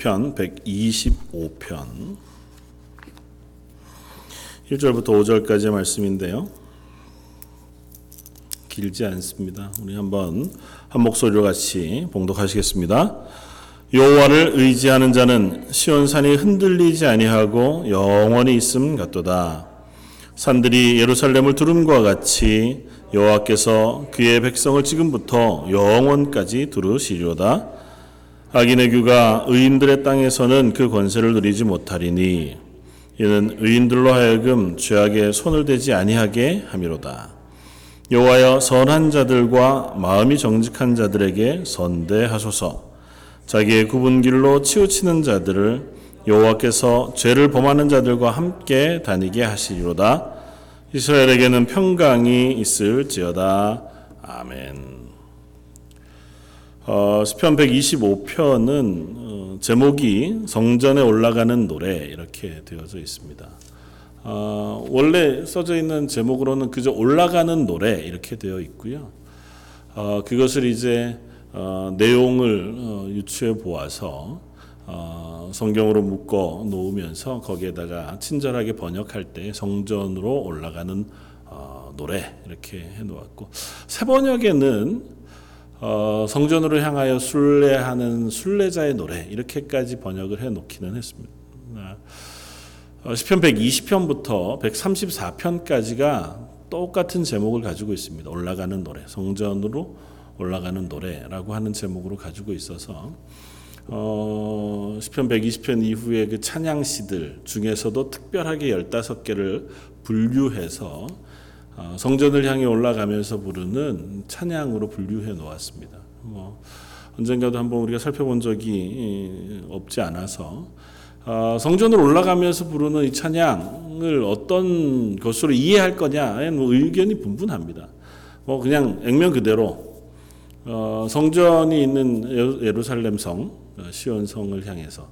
시편 125편 1절부터 5절까지의 말씀인데요. 길지 않습니다. 우리 한번 한 목소리로 같이 봉독하시겠습니다. 여호와를 의지하는 자는 시온 산이 흔들리지 아니하고 영원히 있음 같도다. 산들이 예루살렘을 두름과 같이 여호와께서 그의 백성을 지금부터 영원까지 두르시리로다. 악인의 규가 의인들의 땅에서는 그 권세를 누리지 못하리니 이는 의인들로 하여금 죄악에 손을 대지 아니하게 함이로다. 여호와여 선한 자들과 마음이 정직한 자들에게 선대하소서. 자기의 굽은 길로 치우치는 자들을 여호와께서 죄를 범하는 자들과 함께 다니게 하시리로다. 이스라엘에게는 평강이 있을지어다. 아멘. 어, 시편 125편은 어, 제목이 성전에 올라가는 노래 이렇게 되어져 있습니다. 어, 원래 써져 있는 제목으로는 그저 올라가는 노래 이렇게 되어 있고요. 어, 그것을 이제 어, 내용을 어, 유추해 보아서 어, 성경으로 묶어 놓으면서 거기에다가 친절하게 번역할 때 성전으로 올라가는 어, 노래 이렇게 해 놓았고 새 번역에는 어, 성전으로 향하여 순례하는 순례자의 노래 이렇게까지 번역을 해 놓기는 했습니다. 어, 시편 120편부터 134편까지가 똑같은 제목을 가지고 있습니다. 올라가는 노래, 성전으로 올라가는 노래라고 하는 제목으로 가지고 있어서 어, 시편 120편 이후에 그 찬양시들 중에서도 특별하게 15개를 분류해서 어, 성전을 향해 올라가면서 부르는 찬양으로 분류해 놓았습니다. 뭐 언젠가도 한번 우리가 살펴본 적이 없지 않아서 어, 성전을 올라가면서 부르는 이 찬양을 어떤 것으로 이해할 거냐에 뭐 의견이 분분합니다. 뭐 그냥 액면 그대로 어, 성전이 있는 예루살렘 성 시온 성을 향해서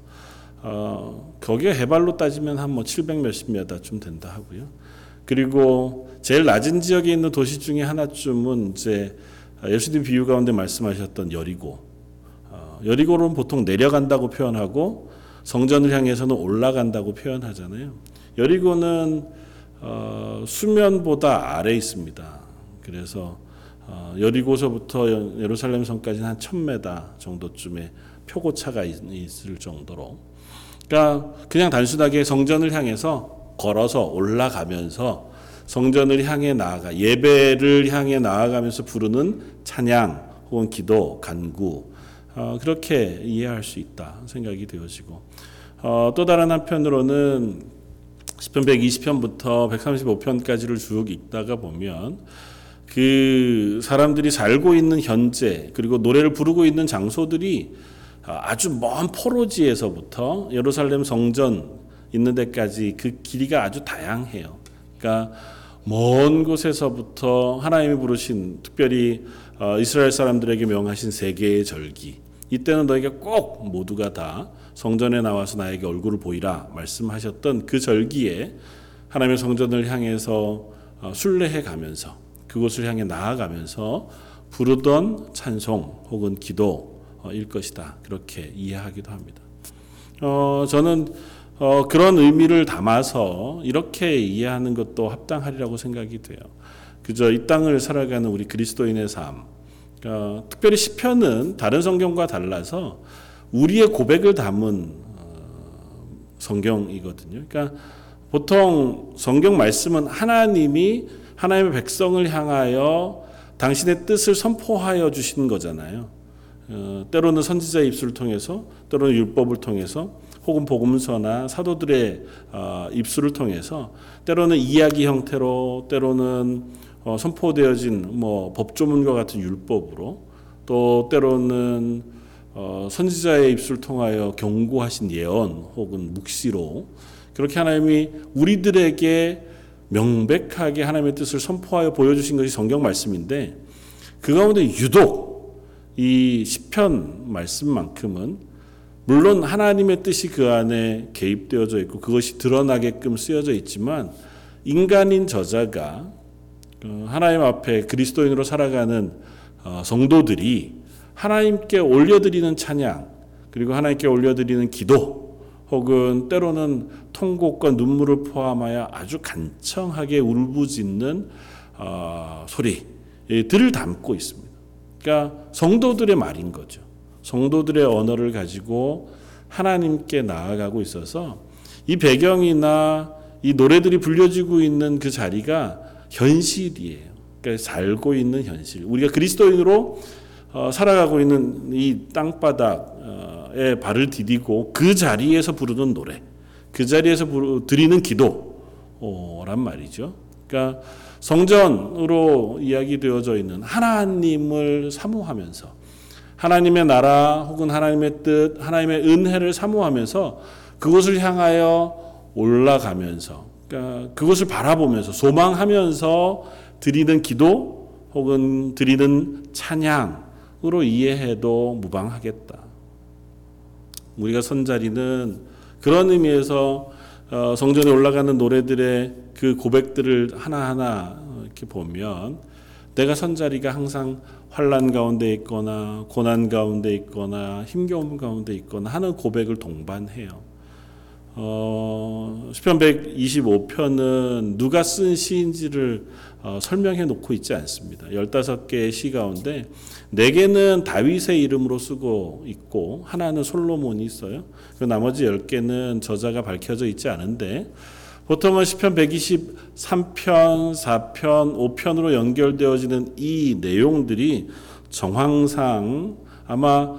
어, 거기가 해발로 따지면 한 뭐 700 몇십 미터쯤 된다 하고요. 그리고 제일 낮은 지역에 있는 도시 중에 하나쯤은 이제 예수님 비유 가운데 말씀하셨던 여리고. 어, 여리고는 보통 내려간다고 표현하고 성전을 향해서는 올라간다고 표현하잖아요. 여리고는 어, 수면보다 아래 있습니다. 그래서 어, 여리고서부터 예루살렘 성까지는 한 1000m 정도쯤의 표고차가 있을 정도로 그러니까 그냥 단순하게 성전을 향해서 걸어서 올라가면서 성전을 향해 나아가 예배를 향해 나아가면서 부르는 찬양 혹은 기도 간구 어, 그렇게 이해할 수 있다 생각이 되어지고 어, 또 다른 한편으로는 시편 120편부터 135편까지를 쭉 읽다가 보면 그 사람들이 살고 있는 현재 그리고 노래를 부르고 있는 장소들이 아주 먼 포로지에서부터 예루살렘 성전 있는 데까지 그 길이가 아주 다양해요. 그러니까 먼 곳에서부터 하나님이 부르신 특별히 이스라엘 사람들에게 명하신 세 개의 절기. 이때는 너희가 꼭 모두가 다 성전에 나와서 나에게 얼굴을 보이라 말씀하셨던 그 절기에 하나님의 성전을 향해서 순례해 가면서 그곳을 향해 나아가면서 부르던 찬송 혹은 기도일 것이다. 그렇게 이해하기도 합니다. 어, 저는 어, 그런 의미를 담아서 이렇게 이해하는 것도 합당하리라고 생각이 돼요. 그저 이 땅을 살아가는 우리 그리스도인의 삶, 어, 특별히 시편은 다른 성경과 달라서 우리의 고백을 담은 어, 성경이거든요. 그러니까 보통 성경 말씀은 하나님이 하나님의 백성을 향하여 당신의 뜻을 선포하여 주신 거잖아요. 어, 때로는 선지자의 입술을 통해서, 때로는 율법을 통해서, 혹은 복음서나 사도들의 어, 입술을 통해서, 때로는 이야기 형태로, 때로는 어, 선포되어진 뭐 법조문과 같은 율법으로, 또 때로는 어, 선지자의 입술을 통하여 경고하신 예언 혹은 묵시로 그렇게 하나님이 우리들에게 명백하게 하나님의 뜻을 선포하여 보여주신 것이 성경 말씀인데 그 가운데 유독 이 시편 말씀만큼은 물론 하나님의 뜻이 그 안에 개입되어져 있고 그것이 드러나게끔 쓰여져 있지만 인간인 저자가 어, 하나님 앞에 그리스도인으로 살아가는 어, 성도들이 하나님께 올려드리는 찬양 그리고 하나님께 올려드리는 기도 혹은 때로는 통곡과 눈물을 포함하여 아주 간청하게 울부짖는 어, 소리들을 담고 있습니다. 그러니까 성도들의 말인 거죠. 성도들의 언어를 가지고 하나님께 나아가고 있어서 이 배경이나 이 노래들이 불려지고 있는 그 자리가 현실이에요. 그러니까 살고 있는 현실. 우리가 그리스도인으로 어, 살아가고 있는 이 땅바닥에 발을 디디고 그 자리에서 부르는 노래, 그 자리에서 드리는 기도란 말이죠. 그러니까 성전으로 이야기되어져 있는 하나님을 사모하면서 하나님의 나라 혹은 하나님의 뜻, 하나님의 은혜를 사모하면서 그곳을 향하여 올라가면서 그러니까 그것을 바라보면서 소망하면서 드리는 기도 혹은 드리는 찬양으로 이해해도 무방하겠다. 우리가 선자리는 그런 의미에서 어, 성전에 올라가는 노래들의 그 고백들을 하나하나 이렇게 보면 내가 선자리가 항상 환란 가운데 있거나 고난 가운데 있거나 힘겨움 가운데 있거나 하는 고백을 동반해요. 어, 시편 125편은 누가 쓴 시인지를 어, 설명해 놓고 있지 않습니다. 15개의 시 가운데 4개는 다윗의 이름으로 쓰고 있고 하나는 솔로몬이 있어요. 그 나머지 10개는 저자가 밝혀져 있지 않은데 보통은 시편 123편, 4편, 5편으로 연결되어지는 이 내용들이 정황상 아마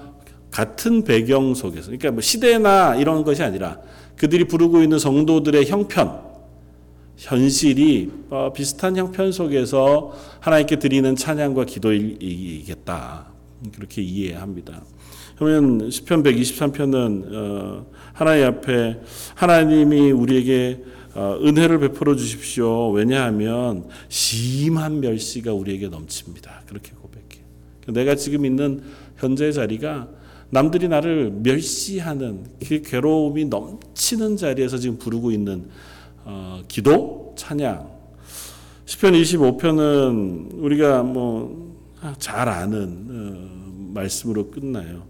같은 배경 속에서 그러니까 뭐 시대나 이런 것이 아니라 그들이 부르고 있는 성도들의 형편 현실이 어, 비슷한 형편 속에서 하나님께 드리는 찬양과 기도이겠다 그렇게 이해합니다. 그러면 시편 123편은 어, 하나님 앞에 하나님이 우리에게 어, 은혜를 베풀어 주십시오. 왜냐하면 심한 멸시가 우리에게 넘칩니다. 그렇게 고백해. 내가 지금 있는 현재 자리가 남들이 나를 멸시하는 그 괴로움이 넘치는 자리에서 지금 부르고 있는 어, 기도, 찬양. 시편 25편은 우리가 뭐 잘 아는 어, 말씀으로 끝나요.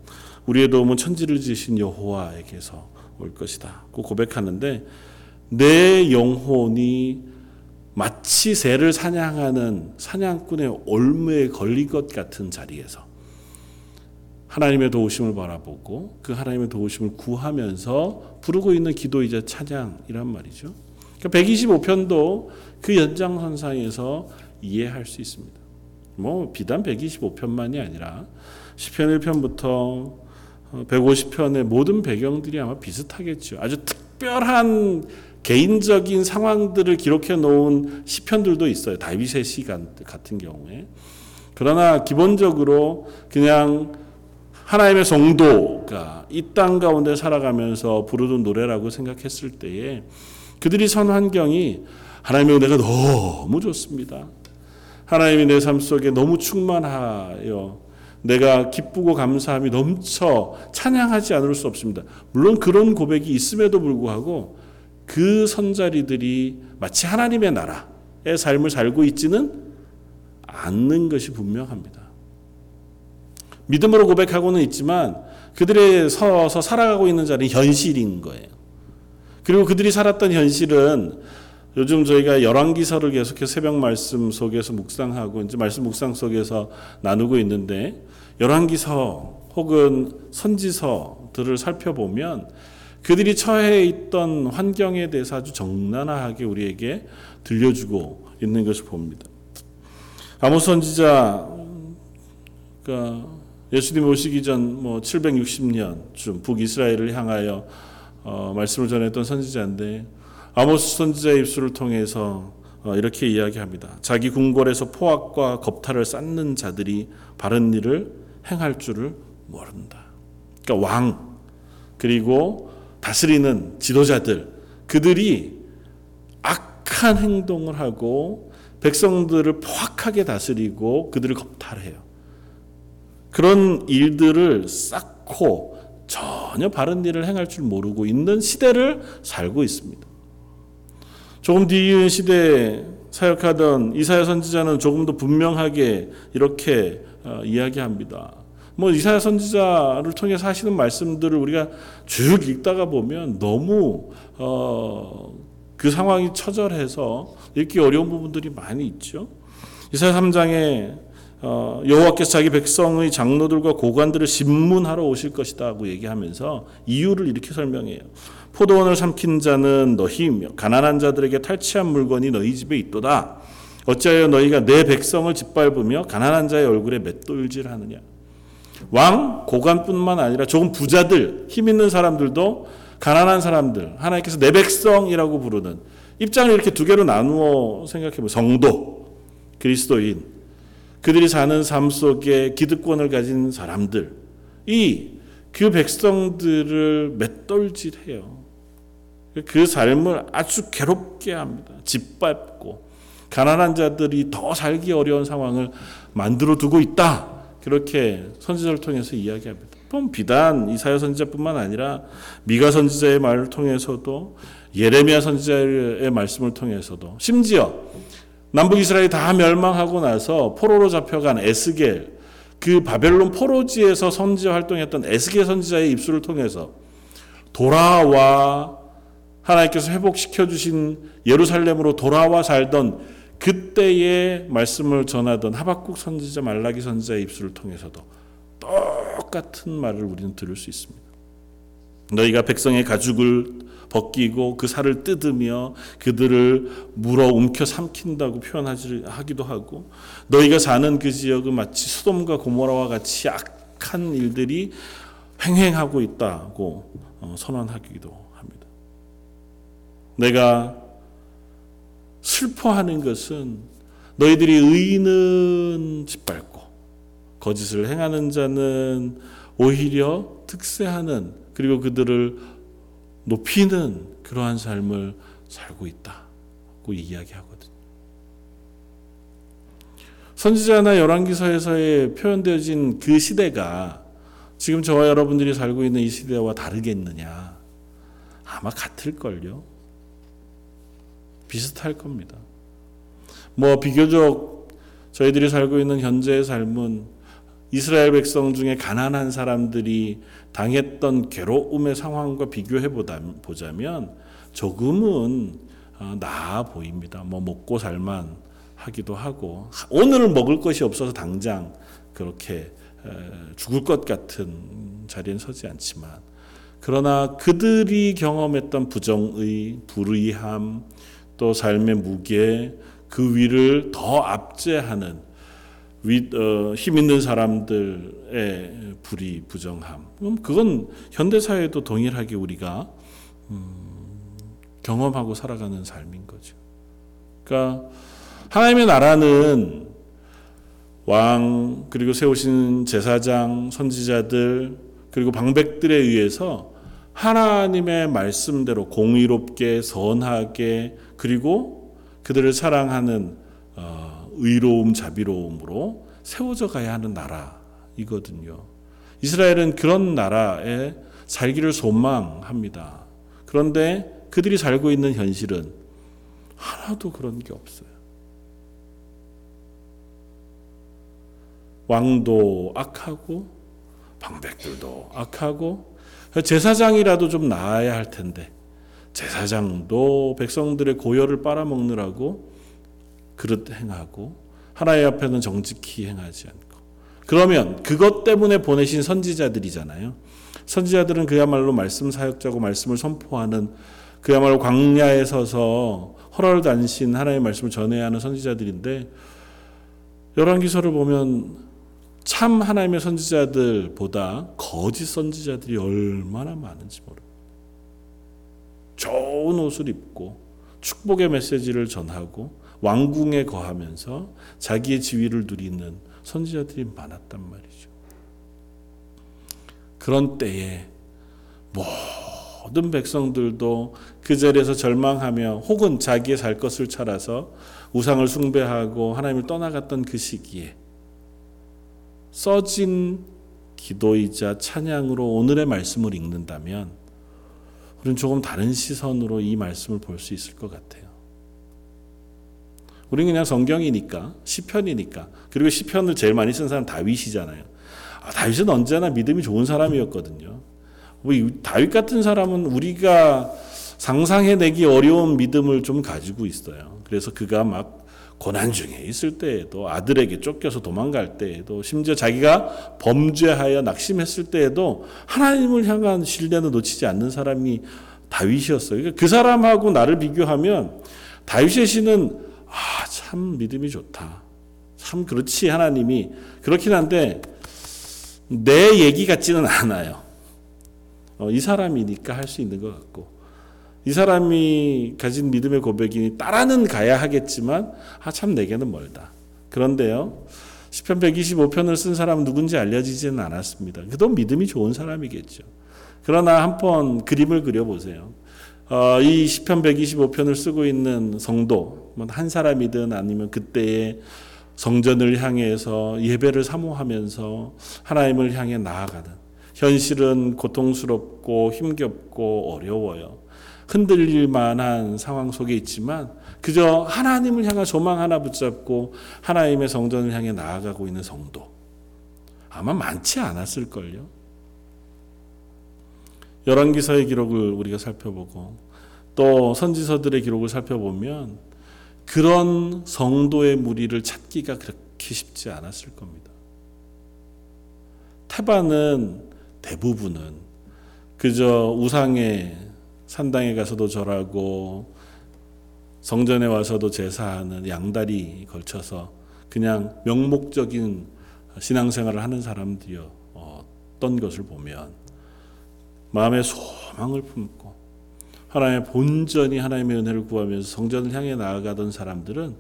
우리의 도움은 천지를 지으신 여호와에게서 올 것이다. 고 고백하는데 내 영혼이 마치 새를 사냥하는 사냥꾼의 올무에 걸린 것 같은 자리에서 하나님의 도우심을 바라보고 그 하나님의 도우심을 구하면서 부르고 있는 기도이자 찬양이란 말이죠. 그러니까 125편도 그 연장선상에서 이해할 수 있습니다. 뭐 비단 125편만이 아니라 시편 1편부터 150편의 모든 배경들이 아마 비슷하겠죠. 아주 특별한 개인적인 상황들을 기록해 놓은 시편들도 있어요. 다윗의 시 같은 경우에. 그러나 기본적으로 그냥 하나님의 성도가 이 땅 가운데 살아가면서 부르는 노래라고 생각했을 때에 그들이 선 환경이 하나님의 은혜가 너무 좋습니다. 하나님이 내 삶 속에 너무 충만하여 내가 기쁘고 감사함이 넘쳐 찬양하지 않을 수 없습니다. 물론 그런 고백이 있음에도 불구하고 그 선자리들이 마치 하나님의 나라의 삶을 살고 있지는 않는 것이 분명합니다. 믿음으로 고백하고는 있지만 그들의 서서 살아가고 있는 자리는 현실인 거예요. 그리고 그들이 살았던 현실은 요즘 저희가 열왕기서를 계속해서 새벽 말씀 속에서 묵상하고 이제 말씀 묵상 속에서 나누고 있는데 열왕기서 혹은 선지서들을 살펴보면 그들이 처해 있던 환경에 대해서 아주 적나라하게 우리에게 들려주고 있는 것을 봅니다. 아모스 선지자 그 예수님 오시기 전 뭐 760년쯤 북이스라엘을 향하여 어, 말씀을 전했던 선지자인데 아모스 선지자의 입술을 통해서 어, 이렇게 이야기합니다. 자기 궁궐에서 포악과 겁탈을 쌓는 자들이 바른 일을 행할 줄을 모른다. 그러니까 왕 그리고 다스리는 지도자들 그들이 악한 행동을 하고 백성들을 포악하게 다스리고 그들을 겁탈해요. 그런 일들을 쌓고 전혀 바른 일을 행할 줄 모르고 있는 시대를 살고 있습니다. 조금 뒤의 시대에 사역하던 이사야 선지자는 조금 더 분명하게 이렇게 어, 이야기합니다. 뭐 이사야 선지자를 통해서 하시는 말씀들을 우리가 쭉 읽다가 보면 너무 어, 그 상황이 처절해서 읽기 어려운 부분들이 많이 있죠. 이사야 3장에 어, 여호와께서 자기 백성의 장로들과 고관들을 심문하러 오실 것이다고 얘기하면서 이유를 이렇게 설명해요. 포도원을 삼킨 자는 너희이며 가난한 자들에게 탈취한 물건이 너희 집에 있도다. 어찌하여 너희가 내 백성을 짓밟으며 가난한 자의 얼굴에 맷돌질하느냐. 왕 고관뿐만 아니라 조금 부자들 힘 있는 사람들도 가난한 사람들 하나님께서 내 백성이라고 부르는 입장을 이렇게 두 개로 나누어 생각해 보면 성도 그리스도인 그들이 사는 삶 속에 기득권을 가진 사람들 이 그 백성들을 맷돌질해요. 그 삶을 아주 괴롭게 합니다. 짓밟고 가난한 자들이 더 살기 어려운 상황을 만들어 두고 있다. 그렇게 선지자를 통해서 이야기합니다. 그럼 비단 이사야 선지자뿐만 아니라 미가 선지자의 말을 통해서도 예레미야 선지자의 말씀을 통해서도 심지어 남북 이스라엘이 다 멸망하고 나서 포로로 잡혀간 에스겔 그 바벨론 포로지에서 선지자 활동했던 에스겔 선지자의 입술을 통해서 돌아와 하나님께서 회복시켜 주신 예루살렘으로 돌아와 살던 그때의 말씀을 전하던 하박국 선지자 말라기 선지자의 입술을 통해서도 똑같은 말을 우리는 들을 수 있습니다. 너희가 백성의 가죽을 벗기고 그 살을 뜯으며 그들을 물어 움켜 삼킨다고 표현하기도 하고 너희가 사는 그 지역은 마치 수돔과 고모라와 같이 악한 일들이 횡행하고 있다고 어, 선언하기도 합니다. 내가 슬퍼하는 것은 너희들이 의인은 짓밟고 거짓을 행하는 자는 오히려 특세하는 그리고 그들을 높이는 그러한 삶을 살고 있다고 이야기하거든요. 선지자나 열왕기서에서의 표현되어진 그 시대가 지금 저와 여러분들이 살고 있는 이 시대와 다르겠느냐? 아마 같을걸요. 비슷할 겁니다. 뭐 비교적 저희들이 살고 있는 현재의 삶은 이스라엘 백성 중에 가난한 사람들이 당했던 괴로움의 상황과 비교해 보자면 조금은 어, 나아 보입니다. 뭐 먹고 살만 하기도 하고 오늘 먹을 것이 없어서 당장 그렇게 죽을 것 같은 자리에 서지 않지만 그러나 그들이 경험했던 부정의 불의함 또 삶의 무게 그 위를 더 압제하는 위, 어, 힘 있는 사람들의 불의 부정함. 그럼 그건 현대 사회도 동일하게 우리가 음, 경험하고 살아가는 삶인 거죠. 그러니까 하나님의 나라는 왕 그리고 세우신 제사장, 선지자들 그리고 방백들에 의해서 하나님의 말씀대로 공의롭게 선하게 그리고 그들을 사랑하는 어, 의로움 자비로움으로 세워져 가야 하는 나라이거든요. 이스라엘은 그런 나라에 살기를 소망합니다. 그런데 그들이 살고 있는 현실은 하나도 그런 게 없어요. 왕도 악하고 방백들도 악하고 제사장이라도 좀 나아야 할 텐데 제사장도 백성들의 고열을 빨아먹느라고 그릇 행하고 하나님 앞에는 정직히 행하지 않고 그러면 그것 때문에 보내신 선지자들이잖아요. 선지자들은 그야말로 말씀 사역자고 말씀을 선포하는 그야말로 광야에 서서 허럴단신 하나님의 말씀을 전해야 하는 선지자들인데 열왕기서를 보면 참 하나님의 선지자들보다 거짓 선지자들이 얼마나 많은지 모릅니다. 좋은 옷을 입고 축복의 메시지를 전하고 왕궁에 거하면서 자기의 지위를 누리는 선지자들이 많았단 말이죠. 그런 때에 모든 백성들도 그 자리에서 절망하며 혹은 자기의 살 것을 찾아서 우상을 숭배하고 하나님을 떠나갔던 그 시기에 써진 기도이자 찬양으로 오늘의 말씀을 읽는다면 우리는 조금 다른 시선으로 이 말씀을 볼 수 있을 것 같아요. 우리는 그냥 성경이니까 시편이니까 그리고 시편을 제일 많이 쓴 사람 다윗이잖아요. 아, 다윗은 언제나 믿음이 좋은 사람이었거든요. 뭐이 다윗 같은 사람은 우리가 상상해내기 어려운 믿음을 좀 가지고 있어요. 그래서 그가 막 고난 중에 있을 때에도 아들에게 쫓겨서 도망갈 때에도 심지어 자기가 범죄하여 낙심했을 때에도 하나님을 향한 신뢰는 놓치지 않는 사람이 다윗이었어요. 그러니까 그 사람하고 나를 비교하면 다윗의 시는 아, 참 믿음이 좋다. 참 그렇지 하나님이 그렇긴 한데 내 얘기 같지는 않아요. 어, 이 사람이니까 할 수 있는 것 같고 이 사람이 가진 믿음의 고백이니 따라는 가야 하겠지만 아 참 내게는 멀다. 그런데요. 시편 125편을 쓴 사람은 누군지 알려지지는 않았습니다. 그도 믿음이 좋은 사람이겠죠. 그러나 한 번 그림을 그려 보세요. 어, 이 시편 125편을 쓰고 있는 성도 뭐한 사람이든 아니면 그때의 성전을 향해서 예배를 사모하면서 하나님을 향해 나아가는 현실은 고통스럽고 힘겹고 어려워요. 흔들릴 만한 상황 속에 있지만 그저 하나님을 향한 소망 하나 붙잡고 하나님의 성전을 향해 나아가고 있는 성도 아마 많지 않았을걸요. 열왕기서의 기록을 우리가 살펴보고 또 선지서들의 기록을 살펴보면 그런 성도의 무리를 찾기가 그렇게 쉽지 않았을 겁니다. 태반은 대부분은 그저 우상의 산당에 가서도 절하고 성전에 와서도 제사하는 양다리 걸쳐서 그냥 명목적인 신앙생활을 하는 사람들이었던 것을 보면 마음에 소망을 품고 하나님의 본전이 하나님의 은혜를 구하면서 성전을 향해 나아가던 사람들은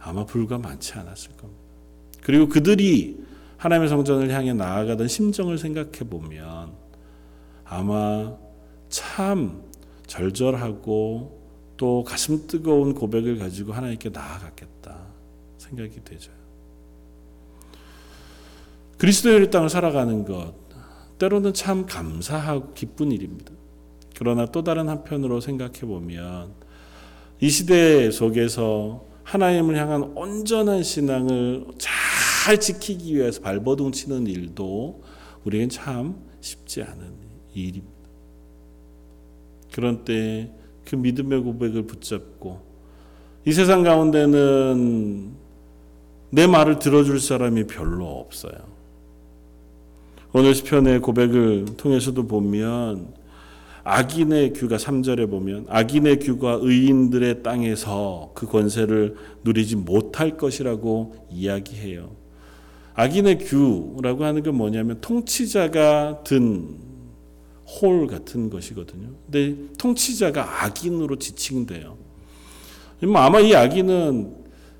아마 불과 많지 않았을 겁니다. 그리고 그들이 하나님의 성전을 향해 나아가던 심정을 생각해 보면 아마 참 절절하고 또 가슴 뜨거운 고백을 가지고 하나님께 나아갔겠다 생각이 되죠. 그리스도의 땅을 살아가는 것 때로는 참 감사하고 기쁜 일입니다. 그러나 또 다른 한편으로 생각해 보면 이 시대 속에서 하나님을 향한 온전한 신앙을 잘 지키기 위해서 발버둥 치는 일도 우리에겐 참 쉽지 않은 일입니다. 그런 때그 믿음의 고백을 붙잡고 이 세상 가운데는 내 말을 들어줄 사람이 별로 없어요. 오늘 시편의 고백을 통해서도 보면 악인의 규가 3절에 보면 악인의 규가 의인들의 땅에서 그 권세를 누리지 못할 것이라고 이야기해요. 악인의 규라고 하는 건 뭐냐면 통치자가 든 홀 같은 것이거든요. 근데 통치자가 악인으로 지칭돼요. 뭐 아마 이 악인은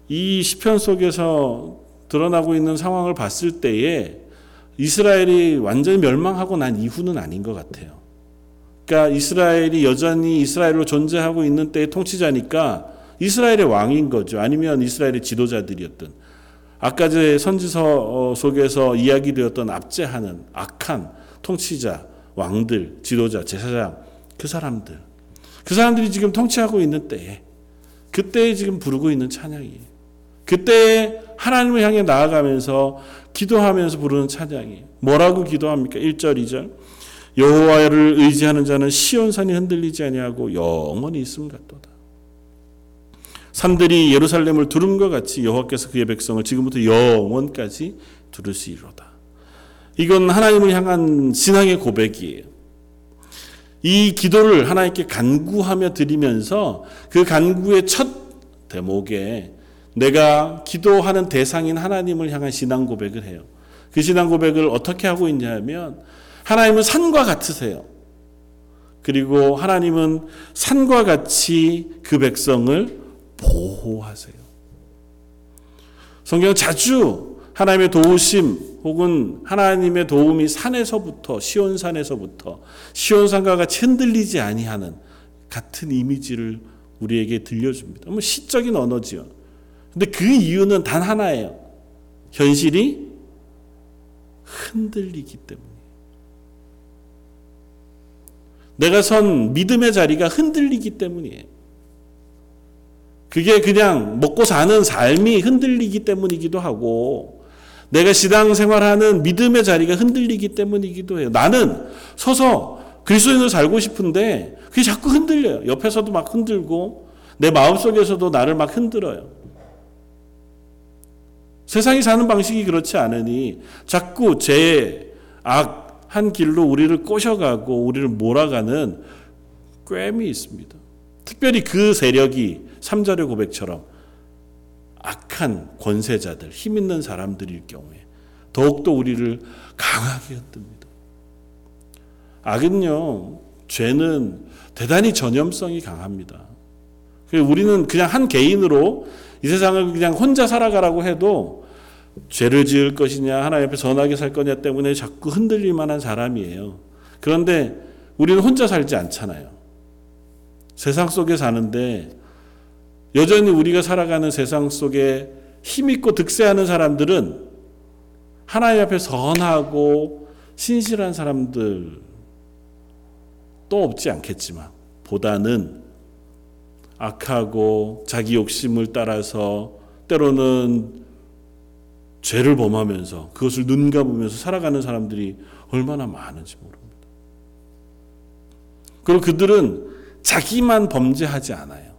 이 시편 속에서 드러나고 있는 상황을 봤을 때에 이스라엘이 완전히 멸망하고 난 이후는 아닌 것 같아요. 그러니까 이스라엘이 여전히 이스라엘로 존재하고 있는 때의 통치자니까 이스라엘의 왕인 거죠. 아니면 이스라엘의 지도자들이었던 아까 제 선지서 속에서 이야기되었던 압제하는 악한 통치자 왕들, 지도자, 제사장 그 사람들 그 사람들이 지금 통치하고 있는 때에 그때에 지금 부르고 있는 찬양이에요. 그때 하나님을 향해 나아가면서 기도하면서 부르는 찬양이에요. 뭐라고 기도합니까? 1절, 2절. 여호와를 의지하는 자는 시온산이 흔들리지 아니하고 영원히 있음 같도다. 산들이 예루살렘을 두름과 같이 여호와께서 그의 백성을 지금부터 영원까지 두르시리로다. 이건 하나님을 향한 신앙의 고백이에요. 이 기도를 하나님께 간구하며 드리면서 그 간구의 첫 대목에 내가 기도하는 대상인 하나님을 향한 신앙 고백을 해요. 그 신앙 고백을 어떻게 하고 있냐면 하나님은 산과 같으세요. 그리고 하나님은 산과 같이 그 백성을 보호하세요. 성경은 자주 하나님의 도우심 혹은 하나님의 도움이 산에서부터 시온산에서부터 시온산과 같이 흔들리지 아니하는 같은 이미지를 우리에게 들려줍니다. 뭐 시적인 언어지요. 근데 그 이유는 단 하나예요. 현실이 흔들리기 때문에. 내가 선 믿음의 자리가 흔들리기 때문이에요. 그게 그냥 먹고 사는 삶이 흔들리기 때문이기도 하고 내가 신앙 생활하는 믿음의 자리가 흔들리기 때문이기도 해요. 나는 서서 그리스도인으로 살고 싶은데 그게 자꾸 흔들려요. 옆에서도 막 흔들고 내 마음속에서도 나를 막 흔들어요. 세상이 사는 방식이 그렇지 않으니 자꾸 제악한 길로 우리를 꼬셔가고 우리를 몰아가는 꿰이 있습니다. 특별히 그 세력이 3절의 고백처럼 악한 권세자들, 힘 있는 사람들일 경우에 더욱더 우리를 강하게 흔듭니다. 악은요, 죄는 대단히 전염성이 강합니다. 우리는 그냥 한 개인으로 이 세상을 그냥 혼자 살아가라고 해도 죄를 지을 것이냐, 하나님 앞에 선하게 살 거냐 때문에 자꾸 흔들릴 만한 사람이에요. 그런데 우리는 혼자 살지 않잖아요. 세상 속에 사는데 여전히 우리가 살아가는 세상 속에 힘있고 득세하는 사람들은 하나님 앞에 선하고 신실한 사람들 또 없지 않겠지만 보다는 악하고 자기 욕심을 따라서 때로는 죄를 범하면서 그것을 눈 감으면서 살아가는 사람들이 얼마나 많은지 모릅니다. 그리고 그들은 자기만 범죄하지 않아요.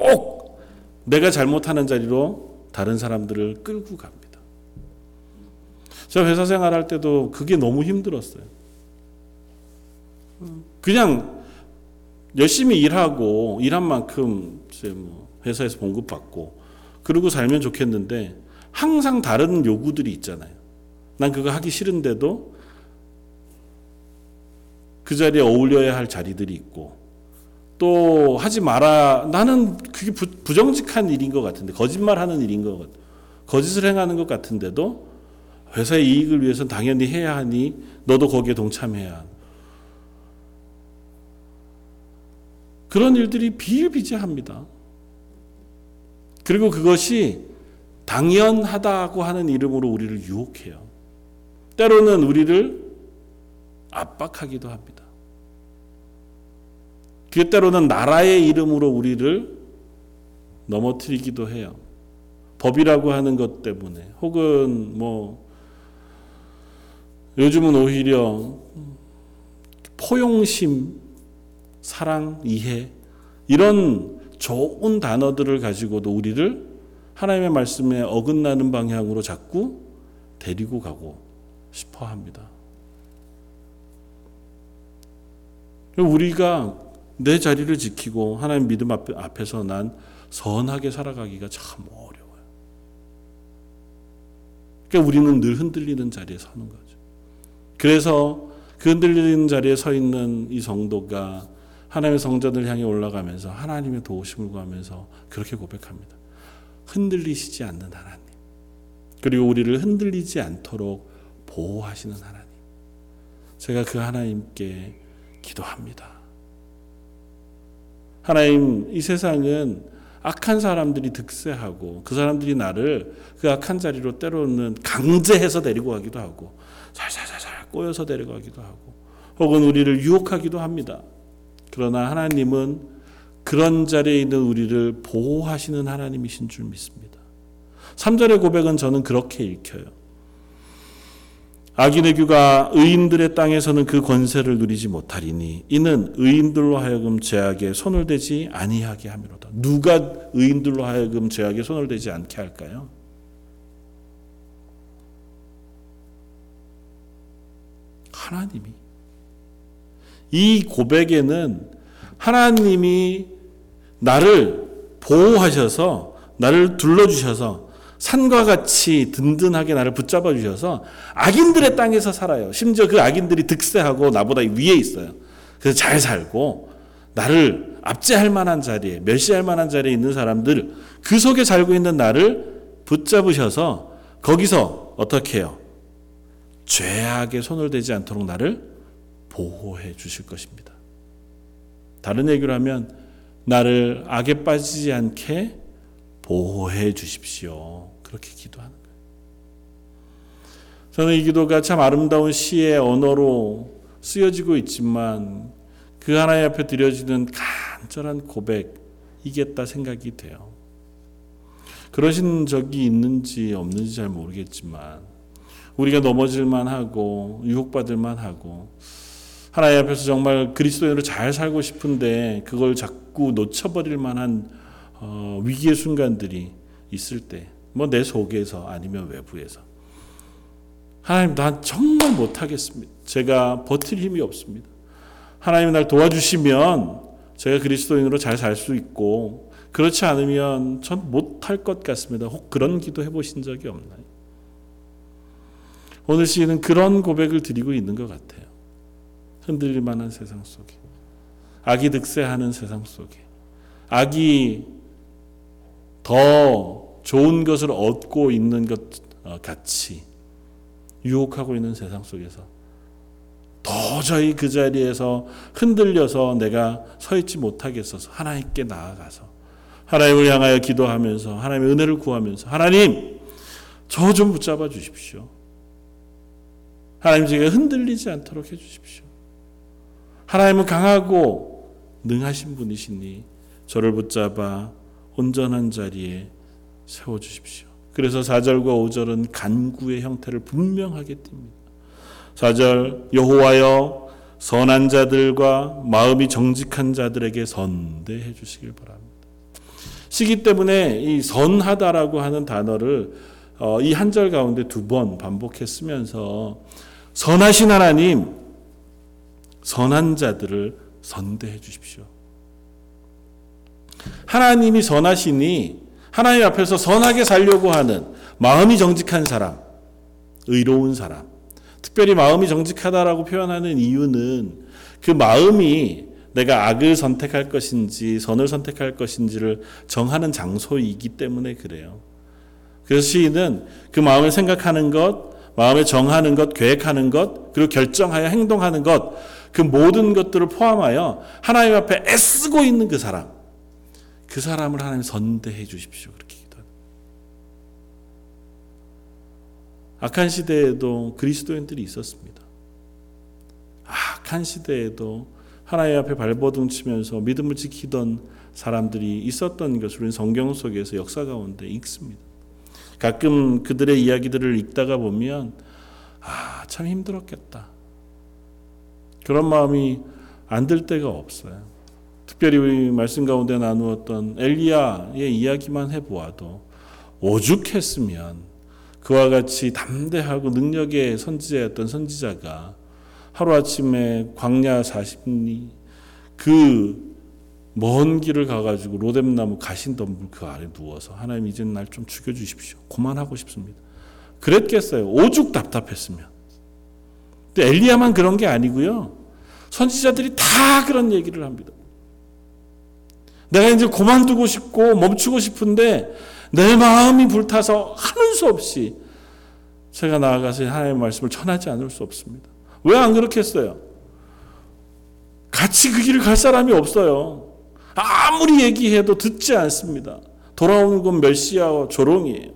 꼭 내가 잘못하는 자리로 다른 사람들을 끌고 갑니다. 제가 회사 생활할 때도 그게 너무 힘들었어요. 그냥 열심히 일하고 일한 만큼 이제 뭐 회사에서 봉급받고 그러고 살면 좋겠는데 항상 다른 요구들이 있잖아요. 난 그거 하기 싫은데도 그 자리에 어울려야 할 자리들이 있고 또 하지 마라 나는 그게 부, 부정직한 일인 것 같은데 거짓말하는 일인 것 같, 거짓을 행하는 것 같은데도 회사의 이익을 위해서 당연히 해야 하니 너도 거기에 동참해야 하는 그런 일들이 비일비재합니다. 그리고 그것이 당연하다고 하는 이름으로 우리를 유혹해요. 때로는 우리를 압박하기도 합니다. 그 때로는 나라의 이름으로 우리를 넘어뜨리기도 해요. 법이라고 하는 것 때문에 혹은 뭐 요즘은 오히려 포용심 사랑, 이해 이런 좋은 단어들을 가지고도 우리를 하나님의 말씀에 어긋나는 방향으로 자꾸 데리고 가고 싶어 합니다. 우리가 내 자리를 지키고 하나님 믿음 앞에서 난 선하게 살아가기가 참 어려워요. 그러니까 우리는 늘 흔들리는 자리에 서는 거죠. 그래서 그 흔들리는 자리에 서 있는 이 성도가 하나님의 성전을 향해 올라가면서 하나님의 도우심을 구하면서 그렇게 고백합니다. 흔들리시지 않는 하나님. 그리고 우리를 흔들리지 않도록 보호하시는 하나님. 제가 그 하나님께 기도합니다. 하나님, 이 세상은 악한 사람들이 득세하고 그 사람들이 나를 그 악한 자리로 때로는 강제해서 데리고 가기도 하고 살살살살 꼬여서 데려가기도 하고 혹은 우리를 유혹하기도 합니다. 그러나 하나님은 그런 자리에 있는 우리를 보호하시는 하나님이신 줄 믿습니다. 3절의 고백은 저는 그렇게 읽혀요. 악인의 규가 의인들의 땅에서는 그 권세를 누리지 못하리니 이는 의인들로 하여금 죄악에 손을 대지 아니하게 함이로다. 누가 의인들로 하여금 죄악에 손을 대지 않게 할까요? 하나님이 이 고백에는 하나님이 나를 보호하셔서 나를 둘러주셔서 산과 같이 든든하게 나를 붙잡아 주셔서 악인들의 땅에서 살아요. 심지어 그 악인들이 득세하고 나보다 위에 있어요. 그래서 잘 살고 나를 압제할 만한 자리에 멸시할 만한 자리에 있는 사람들 그 속에 살고 있는 나를 붙잡으셔서 거기서 어떻게 해요? 죄악에 손을 대지 않도록 나를 보호해 주실 것입니다. 다른 얘기로 하면 나를 악에 빠지지 않게 보호해 주십시오. 그렇게 기도하는 거예요. 저는 이 기도가 참 아름다운 시의 언어로 쓰여지고 있지만 그 하나님 앞에 드려지는 간절한 고백이겠다 생각이 돼요. 그러신 적이 있는지 없는지 잘 모르겠지만 우리가 넘어질만 하고 유혹받을만 하고 하나님 앞에서 정말 그리스도인으로 잘 살고 싶은데 그걸 자꾸 놓쳐버릴 만한 어, 위기의 순간들이 있을 때, 뭐 내 속에서 아니면 외부에서 하나님 난 정말 못하겠습니다. 제가 버틸 힘이 없습니다. 하나님이 날 도와주시면 제가 그리스도인으로 잘 살 수 있고 그렇지 않으면 전 못할 것 같습니다. 혹 그런 기도 해보신 적이 없나요? 오늘 시인은 그런 고백을 드리고 있는 것 같아요. 흔들릴 만한 세상 속에 악이 득세하는 세상 속에 악이 더 좋은 것을 얻고 있는 것 어, 같이 유혹하고 있는 세상 속에서 도저히 그 자리에서 흔들려서 내가 서 있지 못하겠어서 하나님께 나아가서 하나님을 향하여 기도하면서 하나님의 은혜를 구하면서 하나님 저 좀 붙잡아 주십시오. 하나님 제가 흔들리지 않도록 해 주십시오. 하나님은 강하고 능하신 분이시니 저를 붙잡아 온전한 자리에 세워 주십시오. 그래서 4절과 5절은 간구의 형태를 분명하게 띱니다. 4절 여호와여 선한 자들과 마음이 정직한 자들에게 선대해 주시길 바랍니다. 시기 때문에 이 선하다라고 하는 단어를 어, 이한 절 가운데 두 번 반복해 쓰면서 선하신 하나님 선한 자들을 선대해 주십시오. 하나님이 선하시니 하나님 앞에서 선하게 살려고 하는 마음이 정직한 사람, 의로운 사람, 특별히 마음이 정직하다라고 표현하는 이유는 그 마음이 내가 악을 선택할 것인지 선을 선택할 것인지를 정하는 장소이기 때문에 그래요. 그래서 시인은 그 마음을 생각하는 것, 마음에 정하는 것, 계획하는 것, 그리고 결정하여 행동하는 것, 그 모든 것들을 포함하여 하나님 앞에 애쓰고 있는 그 사람, 그 사람을 하나님 선대해 주십시오. 그렇게 기도합니다. 악한 시대에도 그리스도인들이 있었습니다. 악한 시대에도 하나님 앞에 발버둥 치면서 믿음을 지키던 사람들이 있었던 것을 우리는 성경 속에서 역사 가운데 읽습니다. 가끔 그들의 이야기들을 읽다가 보면 아, 참 힘들었겠다. 그런 마음이 안 들 때가 없어요. 특별히 우리 말씀 가운데 나누었던 엘리야의 이야기만 해보아도 오죽했으면 그와 같이 담대하고 능력의 선지자였던 선지자가 하루아침에 광야 40리 그 먼 길을 가가지고 로뎀나무 가신덤불 그 아래 누워서 하나님 이제 날 좀 죽여주십시오. 그만하고 싶습니다. 그랬겠어요. 오죽 답답했으면. 근데 엘리야만 그런 게 아니고요. 선지자들이 다 그런 얘기를 합니다. 내가 이제 그만두고 싶고 멈추고 싶은데 내 마음이 불타서 하는 수 없이 제가 나아가서 하나님의 말씀을 전하지 않을 수 없습니다. 왜 안 그렇겠어요? 같이 그 길을 갈 사람이 없어요. 아무리 얘기해도 듣지 않습니다. 돌아오는 건 멸시와 조롱이에요.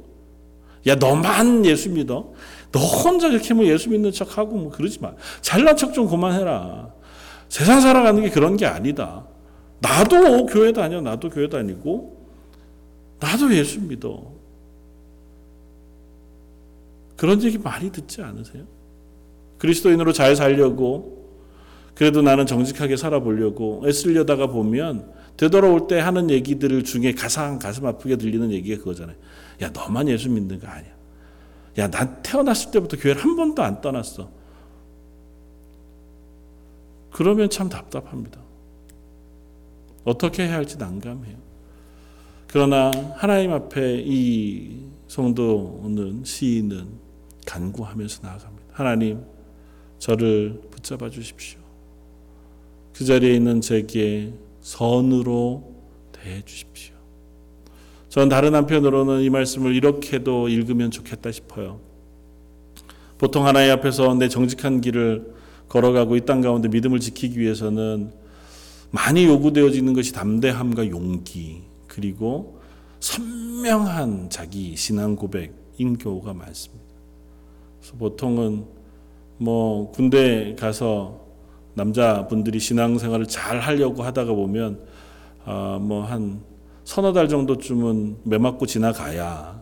야, 너만 예수 믿어? 너 혼자 그렇게 뭐 예수 믿는 척 하고 뭐 그러지 마. 잘난 척 좀 그만해라. 세상 살아가는 게 그런 게 아니다. 나도 교회 다녀. 나도 교회 다니고. 나도 예수 믿어. 그런 얘기 많이 듣지 않으세요? 그리스도인으로 잘 살려고 그래도 나는 정직하게 살아보려고 애쓰려다가 보면 되돌아올 때 하는 얘기들 중에 가장 가슴 아프게 들리는 얘기가 그거잖아요. 야 너만 예수 믿는 거 아니야. 야 난 태어났을 때부터 교회를 한 번도 안 떠났어. 그러면 참 답답합니다. 어떻게 해야 할지 난감해요. 그러나 하나님 앞에 이 성도는 시인은 간구하면서 나아갑니다. 하나님 저를 붙잡아 주십시오. 그 자리에 있는 제게 선으로 대해 주십시오. 전 다른 한편으로는 이 말씀을 이렇게도 읽으면 좋겠다 싶어요. 보통 하나님 앞에서 내 정직한 길을 걸어가고 이 땅 가운데 믿음을 지키기 위해서는 많이 요구되어지는 것이 담대함과 용기 그리고 선명한 자기 신앙 고백인 경우가 많습니다. 그래서 보통은 뭐 군대 가서 남자분들이 신앙생활을 잘 하려고 하다가 보면 어 뭐한 서너 달 정도쯤은 매 맞고 지나가야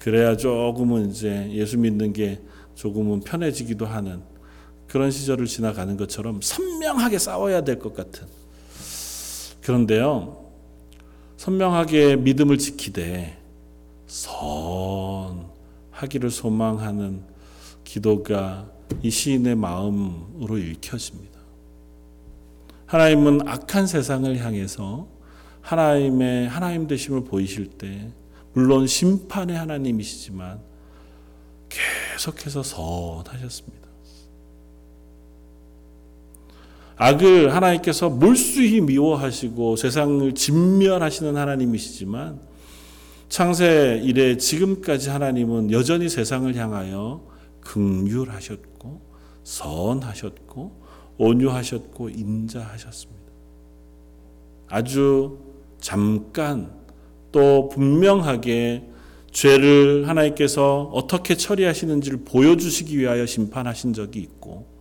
그래야 조금은 이제 예수 믿는 게 조금은 편해지기도 하는 그런 시절을 지나가는 것처럼 선명하게 싸워야 될 것 같은 그런데요 선명하게 믿음을 지키되 선하기를 소망하는 기도가 이 시인의 마음으로 읽혀집니다. 하나님은 악한 세상을 향해서 하나님의 하나님 되심을 보이실 때 물론 심판의 하나님이시지만 계속해서 선하셨습니다. 악을 하나님께서 몰수히 미워하시고 세상을 진멸하시는 하나님이시지만 창세 이래 지금까지 하나님은 여전히 세상을 향하여 긍휼하셨고 선하셨고 온유하셨고 인자하셨습니다. 아주 잠깐 또 분명하게 죄를 하나님께서 어떻게 처리하시는지를 보여주시기 위하여 심판하신 적이 있고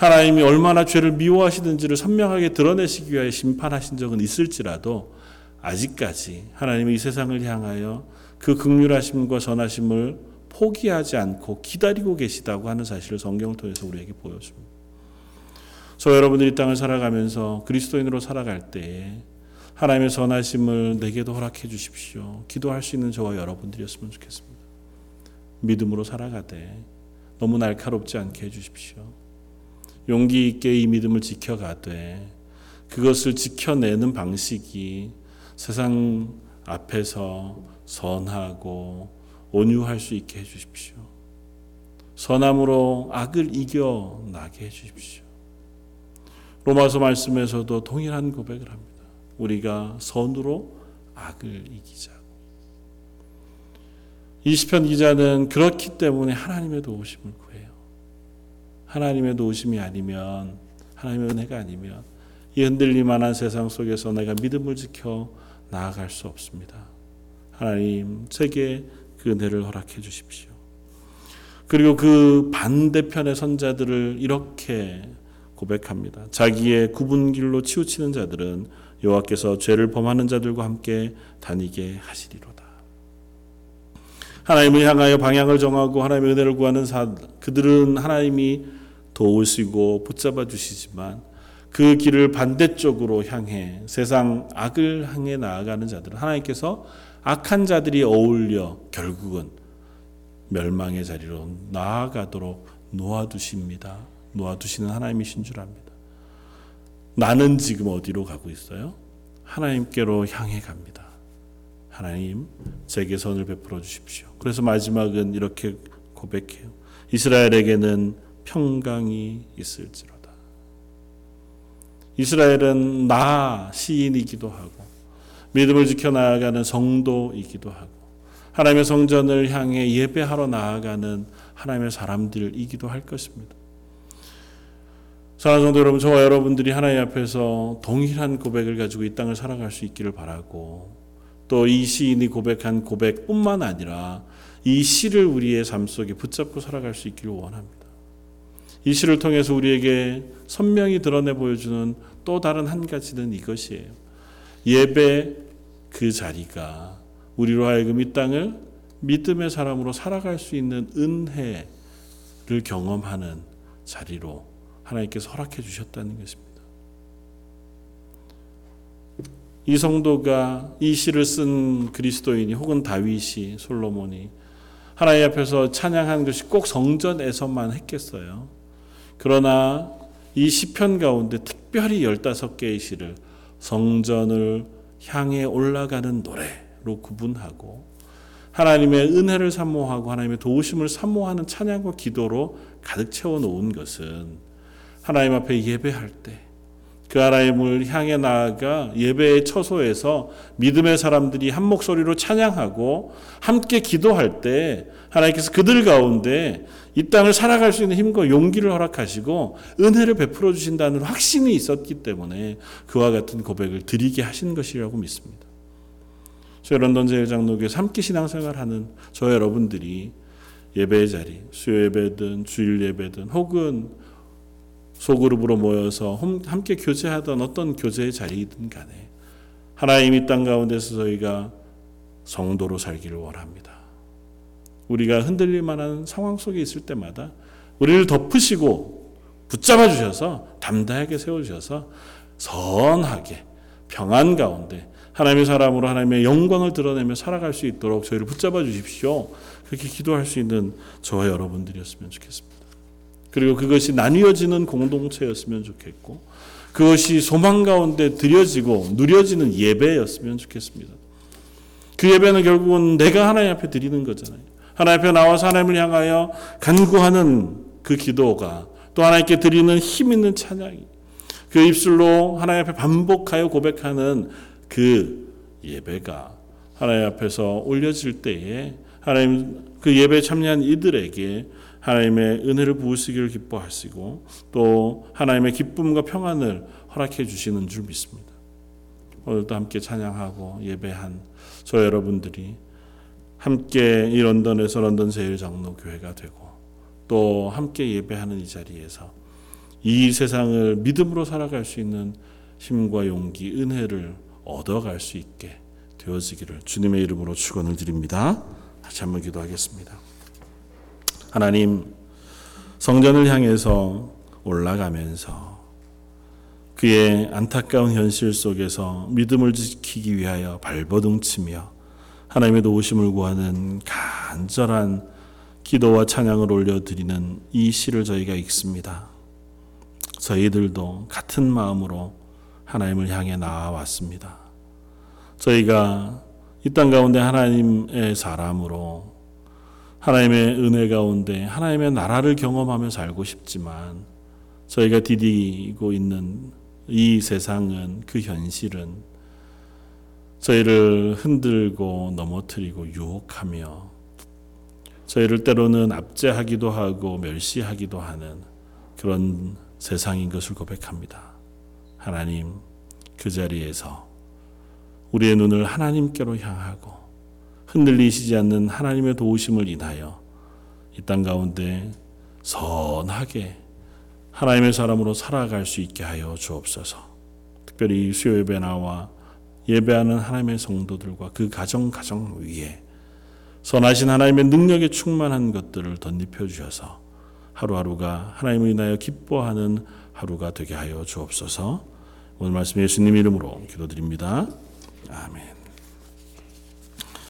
하나님이 얼마나 죄를 미워하시는지를 선명하게 드러내시기 위하여 심판하신 적은 있을지라도 아직까지 하나님이 이 세상을 향하여 그 극률하심과 전하심을 포기하지 않고 기다리고 계시다고 하는 사실을 성경을 통해서 우리에게 보여줍니다. 저 여러분들이 땅을 살아가면서 그리스도인으로 살아갈 때에 하나님의 선하심을 내게도 허락해 주십시오. 기도할 수 있는 저와 여러분들이었으면 좋겠습니다. 믿음으로 살아가되 너무 날카롭지 않게 해 주십시오. 용기 있게 이 믿음을 지켜가되 그것을 지켜내는 방식이 세상 앞에서 선하고 온유할 수 있게 해 주십시오. 선함으로 악을 이겨 나게 해 주십시오. 로마서 말씀에서도 동일한 고백을 합니다. 우리가 선으로 악을 이기자. 이 시편 기자는 그렇기 때문에 하나님의 도우심을 구해요. 하나님의 도우심이 아니면 하나님의 은혜가 아니면 이 흔들릴만한 세상 속에서 내가 믿음을 지켜 나아갈 수 없습니다. 하나님 제게 그 은혜를 허락해 주십시오. 그리고 그 반대편의 선자들을 이렇게 고백합니다. 자기의 굽은 길로 치우치는 자들은 여호와께서 죄를 범하는 자들과 함께 다니게 하시리로다. 하나님을 향하여 방향을 정하고 하나님의 은혜를 구하는 사 그들은 하나님이 도우시고 붙잡아 주시지만 그 길을 반대쪽으로 향해 세상 악을 향해 나아가는 자들은 하나님께서 악한 자들이 어울려 결국은 멸망의 자리로 나아가도록 놓아두십니다. 놓아두시는 하나님이신 줄 압니다. 나는 지금 어디로 가고 있어요? 하나님께로 향해 갑니다. 하나님, 제게 선을 베풀어 주십시오. 그래서 마지막은 이렇게 고백해요. 이스라엘에게는 평강이 있을지로다. 이스라엘은 나 시인이기도 하고 믿음을 지켜 나아가는 성도이기도 하고 하나님의 성전을 향해 예배하러 나아가는 하나님의 사람들이기도 할 것입니다. 사랑하는 성도 여러분, 저와 여러분들이 하나님 앞에서 동일한 고백을 가지고 이 땅을 살아갈 수 있기를 바라고 또 이 시인이 고백한 고백뿐만 아니라 이 시를 우리의 삶 속에 붙잡고 살아갈 수 있기를 원합니다. 이 시를 통해서 우리에게 선명히 드러내 보여주는 또 다른 한 가지는 이것이에요. 예배 그 자리가 우리로 하여금 이 땅을 믿음의 사람으로 살아갈 수 있는 은혜를 경험하는 자리로 하나님께서 허락해 주셨다는 것입니다. 이 성도가 이 시를 쓴 그리스도인이 혹은 다윗이 솔로몬이 하나님 앞에서 찬양한 것이 꼭 성전에서만 했겠어요. 그러나 이 시편 가운데 특별히 15개의 시를 성전을 향해 올라가는 노래로 구분하고 하나님의 은혜를 사모하고 하나님의 도우심을 사모하는 찬양과 기도로 가득 채워 놓은 것은 하나님 앞에 예배할 때 그 하나님을 향해 나아가 예배의 처소에서 믿음의 사람들이 한 목소리로 찬양하고 함께 기도할 때 하나님께서 그들 가운데 이 땅을 살아갈 수 있는 힘과 용기를 허락하시고 은혜를 베풀어 주신다는 확신이 있었기 때문에 그와 같은 고백을 드리게 하신 것이라고 믿습니다. 저희 런던 제일장로교에서 함께 신앙생활하는 저 여러분들이 예배의 자리, 수요 예배든 주일 예배든 혹은 소그룹으로 모여서 함께 교제하던 어떤 교제의 자리이든 간에 하나님 이 땅 가운데서 저희가 성도로 살기를 원합니다. 우리가 흔들릴 만한 상황 속에 있을 때마다 우리를 덮으시고 붙잡아 주셔서 담대하게 세워 주셔서 선하게 평안 가운데 하나님의 사람으로 하나님의 영광을 드러내며 살아갈 수 있도록 저희를 붙잡아 주십시오. 그렇게 기도할 수 있는 저와 여러분들이었으면 좋겠습니다. 그리고 그것이 나뉘어지는 공동체였으면 좋겠고 그것이 소망 가운데 드려지고 누려지는 예배였으면 좋겠습니다. 그 예배는 결국은 내가 하나님 앞에 드리는 거잖아요. 하나님 앞에 나와서 하나님을 향하여 간구하는 그 기도가 또 하나님께 드리는 힘 있는 찬양이 그 입술로 하나님 앞에 반복하여 고백하는 그 예배가 하나님 앞에서 올려질 때에 하나님 그 예배에 참여한 이들에게 하나님의 은혜를 부으시기를 기뻐하시고 또 하나님의 기쁨과 평안을 허락해 주시는 줄 믿습니다. 오늘도 함께 찬양하고 예배한 저 여러분들이 함께 이 런던에서 런던 제일 장로 교회가 되고 또 함께 예배하는 이 자리에서 이 세상을 믿음으로 살아갈 수 있는 힘과 용기, 은혜를 얻어갈 수 있게 되어지기를 주님의 이름으로 축원을 드립니다. 다시 한번 기도하겠습니다. 하나님 성전을 향해서 올라가면서 그의 안타까운 현실 속에서 믿음을 지키기 위하여 발버둥치며 하나님의 도우심을 구하는 간절한 기도와 찬양을 올려드리는 이 시를 저희가 읽습니다. 저희들도 같은 마음으로 하나님을 향해 나아왔습니다. 저희가 이 땅 가운데 하나님의 사람으로 하나님의 은혜 가운데 하나님의 나라를 경험하며 살고 싶지만 저희가 디디고 있는 이 세상은 그 현실은 저희를 흔들고 넘어뜨리고 유혹하며 저희를 때로는 압제하기도 하고 멸시하기도 하는 그런 세상인 것을 고백합니다. 하나님 그 자리에서 우리의 눈을 하나님께로 향하고 흔들리시지 않는 하나님의 도우심을 인하여 이 땅 가운데 선하게 하나님의 사람으로 살아갈 수 있게 하여 주옵소서. 특별히 수요 예배 나와 예배하는 하나님의 성도들과 그 가정 가정 위에 선하신 하나님의 능력에 충만한 것들을 덧입혀 주셔서 하루하루가 하나님을 인하여 기뻐하는 하루가 되게 하여 주옵소서. 오늘 말씀 예수님 이름으로 기도드립니다. 아멘.